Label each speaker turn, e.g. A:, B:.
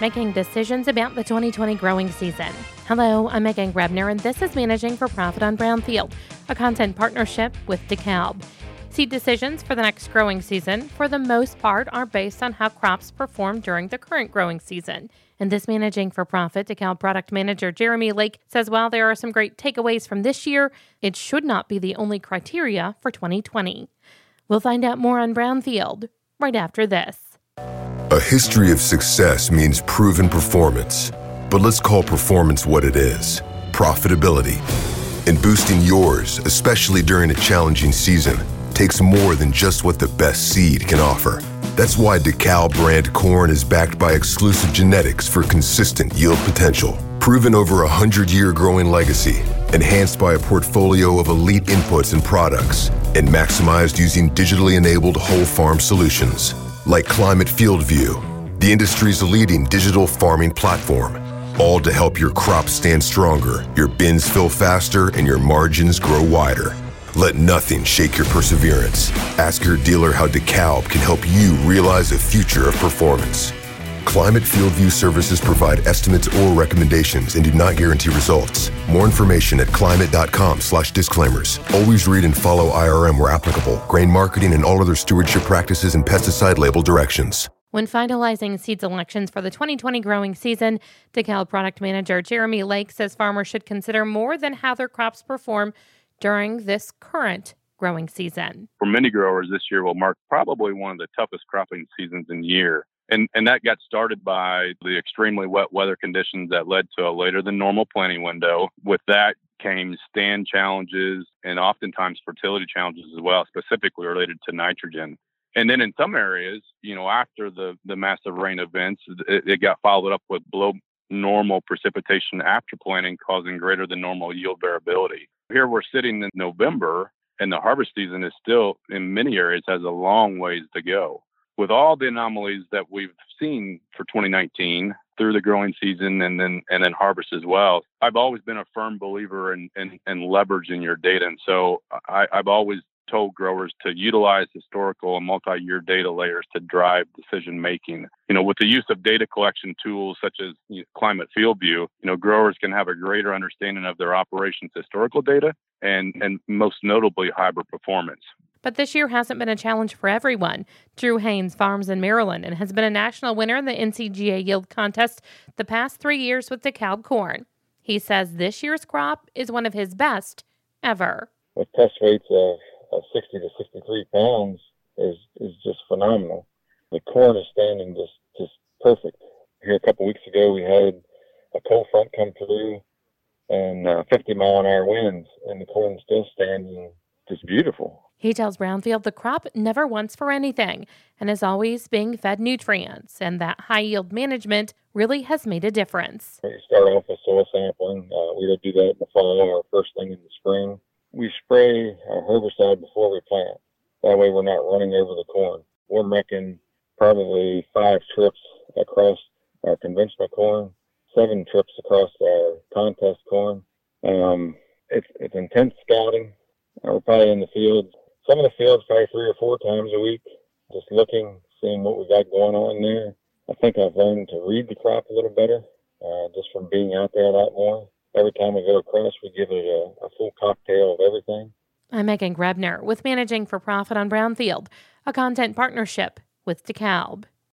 A: making decisions about the 2020 growing season. Hello, I'm Meghan Grebner, and this is Managing for Profit on Brownfield, a content partnership with DeKalb. Seed decisions for the next growing season, for the most part, are based on how crops perform during the current growing season. And this Managing for Profit, DeKalb product manager Jeremy Lake says while there are some great takeaways from this year, it should not be the only criteria for 2020. We'll find out more on Brownfield right after this.
B: A history of success means proven performance. But let's call performance what it is profitability. And boosting yours, especially during a challenging season, takes more than just what the best seed can offer. That's why DeKalb brand corn is backed by exclusive genetics for consistent yield potential. Proven over a 100 year growing legacy, enhanced by a portfolio of elite inputs and products, and maximized using digitally enabled whole farm solutions like Climate FieldView, the industry's leading digital farming platform. All to help your crops stand stronger, your bins fill faster, and your margins grow wider. Let nothing shake your perseverance. Ask your dealer how DeKalb can help you realize a future of performance. Climate FieldView services provide estimates or recommendations and do not guarantee results. More information at climate.com slash disclaimers. Always read and follow IRM where applicable, grain marketing and all other stewardship practices and pesticide label directions.
A: When finalizing seed selections for the 2020 growing season, DeKalb product manager Jeremy Lake says farmers should consider more than how their crops perform during this current growing season.
C: For many growers, this year will mark probably one of the toughest cropping seasons in year. And, and that got started by the extremely wet weather conditions that led to a later than normal planting window. With that came stand challenges and oftentimes fertility challenges as well, specifically related to nitrogen. And then in some areas, you know, after the, the massive rain events, it, it got followed up with below normal precipitation after planting, causing greater than normal yield variability. Here we're sitting in November, and the harvest season is still, in many areas, has a long ways to go with all the anomalies that we've seen for 2019 through the growing season and then and then harvest as well. I've always been a firm believer in in, in leveraging your data, and so I, I've always told growers to utilize historical and multi-year data layers to drive decision making. You know, with the use of data collection tools such as you know, Climate FieldView, you know, growers can have a greater understanding of their operations historical data and and most notably hybrid performance.
A: But this year hasn't been a challenge for everyone. Drew Haynes farms in Maryland and has been a national winner in the NCGA yield contest the past three years with DeKalb corn. He says this year's crop is one of his best ever.
D: With test weights of, of 60 to 63 pounds is, is just phenomenal. The corn is standing just, just perfect. Here a couple weeks ago, we had a cold front come through and uh, 50 mile an hour winds, and the corn still standing just beautiful.
A: He tells Brownfield the crop never wants for anything and is always being fed nutrients, and that high yield management really has made a difference.
D: We start off with soil sampling. Uh, we do that in the fall or first thing in the spring. We spray our herbicide before we plant. That way, we're not running over the corn. We're making probably five trips across our conventional corn, seven trips across our contest corn. Um, it's, it's intense scouting. We're probably in the fields some of the fields probably three or four times a week, just looking, seeing what we got going on there. I think I've learned to read the crop a little better uh, just from being out there a lot more. Every time we go across, we give it a, a full cocktail of everything.
A: I'm Meghan Grebner with Managing for Profit on Brownfield, a content partnership with DeKalb.